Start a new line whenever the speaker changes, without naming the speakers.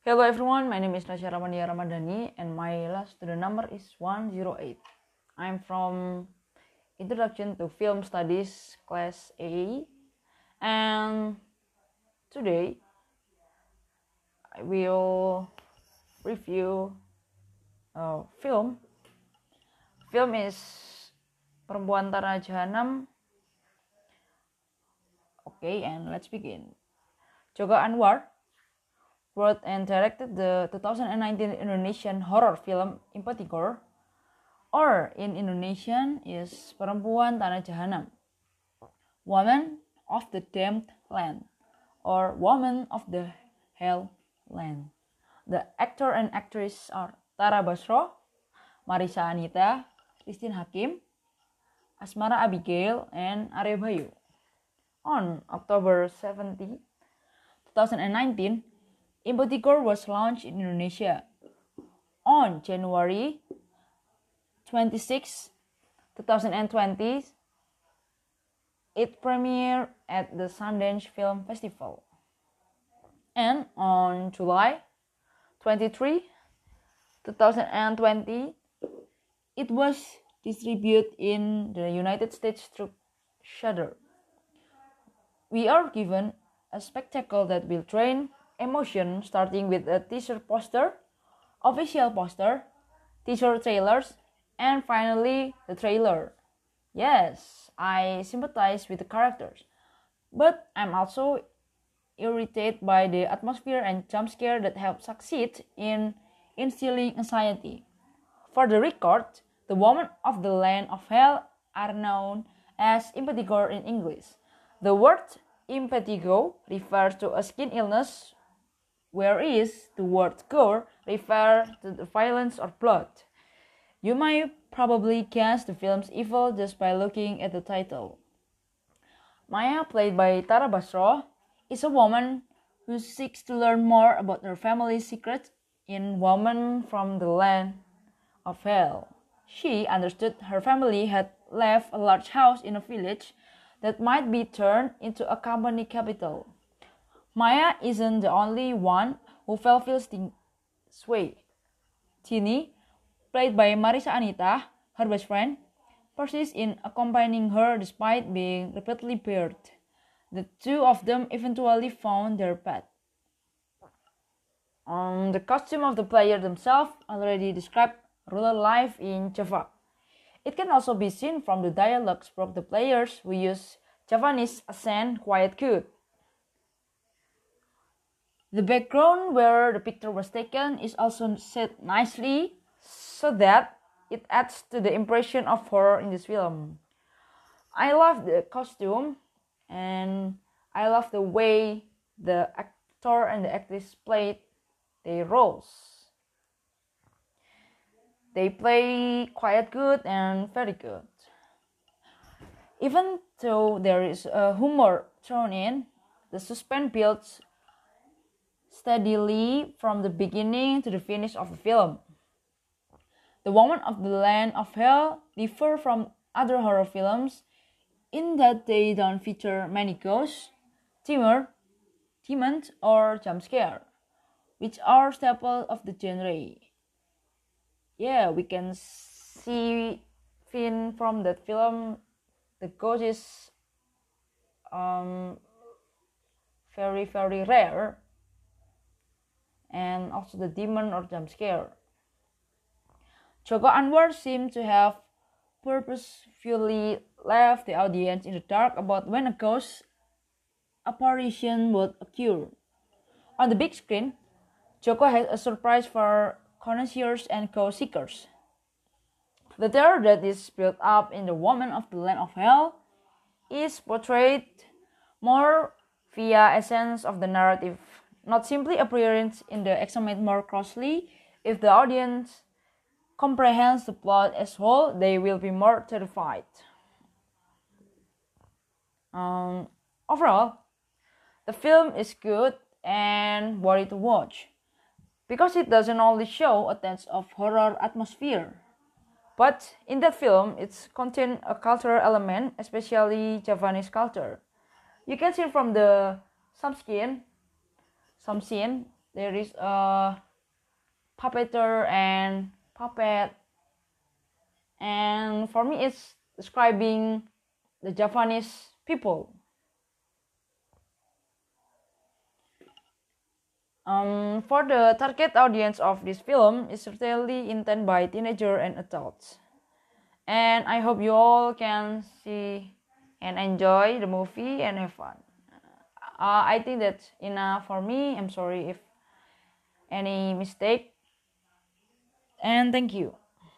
Hello everyone, my name is Nasya Ramania Ramadhani and my last student number is 108. I'm from Introduction to Film Studies class A and today I will review a film. Film is Perempuan Tanah Jahanam. Okay, and let's begin. Joko Anwar wrote and directed the 2019 Indonesian horror film Impetigore, or in Indonesian is Perempuan Tanah Jahanam, Woman of the Damned Land, or Woman of the Hell Land. The actor and actress are Tara Basro, Marisa Anita, Christine Hakim, Asmara Abigail, and Arya Bayu. On October 70, 2019, Impetigore was launched in Indonesia. On January 26, 2020, it premiered at the Sundance Film Festival. And on July 23, 2020, it was distributed in the United States through Shudder. We are given a spectacle that will train emotion starting with a teaser poster, official poster, teaser trailers, and finally the trailer. Yes, I sympathize with the characters, but I'm also irritated by the atmosphere and jump scare that have succeeded in instilling anxiety. For the record, the women of the land of hell are known as impetigo in English. The word impetigo refers to a skin illness, whereas the word gore refers to the violence or blood. You might probably guess the film's evil just by looking at the title. Maya, played by Tara Basro, is a woman who seeks to learn more about her family's secret in Woman from the Land of Hell. She understood her family had left a large house in a village that might be turned into a company capital. Maya isn't the only one who feels this way. Dini, played by Marisa Anita, her best friend, persists in accompanying her despite being repeatedly burned. The two of them eventually found their path. Um, the costume of the player themselves already described rural life in Java. It can also be seen from the dialogues from the players who use Javanese accent quite good. The background where the picture was taken is also set nicely so that it adds to the impression of horror in this film. I love the costume and I love the way the actor and the actress played their roles. They play quite good and very good. Even though there is a humor thrown in, the suspense builds steadily from the beginning to the finish of the film. The Woman of the Land of Hell differ from other horror films in that they don't feature many ghosts, timor, demons, or jump scare, which are staples of the genre. Yeah, we can see Finn from that film. The ghost is um, very very rare, and also the demon or jump scare. Joko Anwar seemed to have purposefully left the audience in the dark about when a ghost apparition would occur. On the big screen, Joko has a surprise for connoisseurs and ghost seekers. The terror that is built up in the woman of the land of hell is portrayed more via essence of the narrative, not simply appearance in the examined more closely. If the audience comprehends the plot as whole, they will be more terrified. Um, overall, the film is good and worthy to watch because it doesn't only show a sense of horror atmosphere, but in that film it contains a cultural element, especially Javanese culture. You can see from the some skin, some scene there is a puppeteer and puppet. And for me it's describing the javanese people. Um, for the target audience of this film is certainly intended by teenager and adults. And i hope you all can see and enjoy the movie and have fun uh, i think that's enough for me. I'm sorry if any mistake. And thank you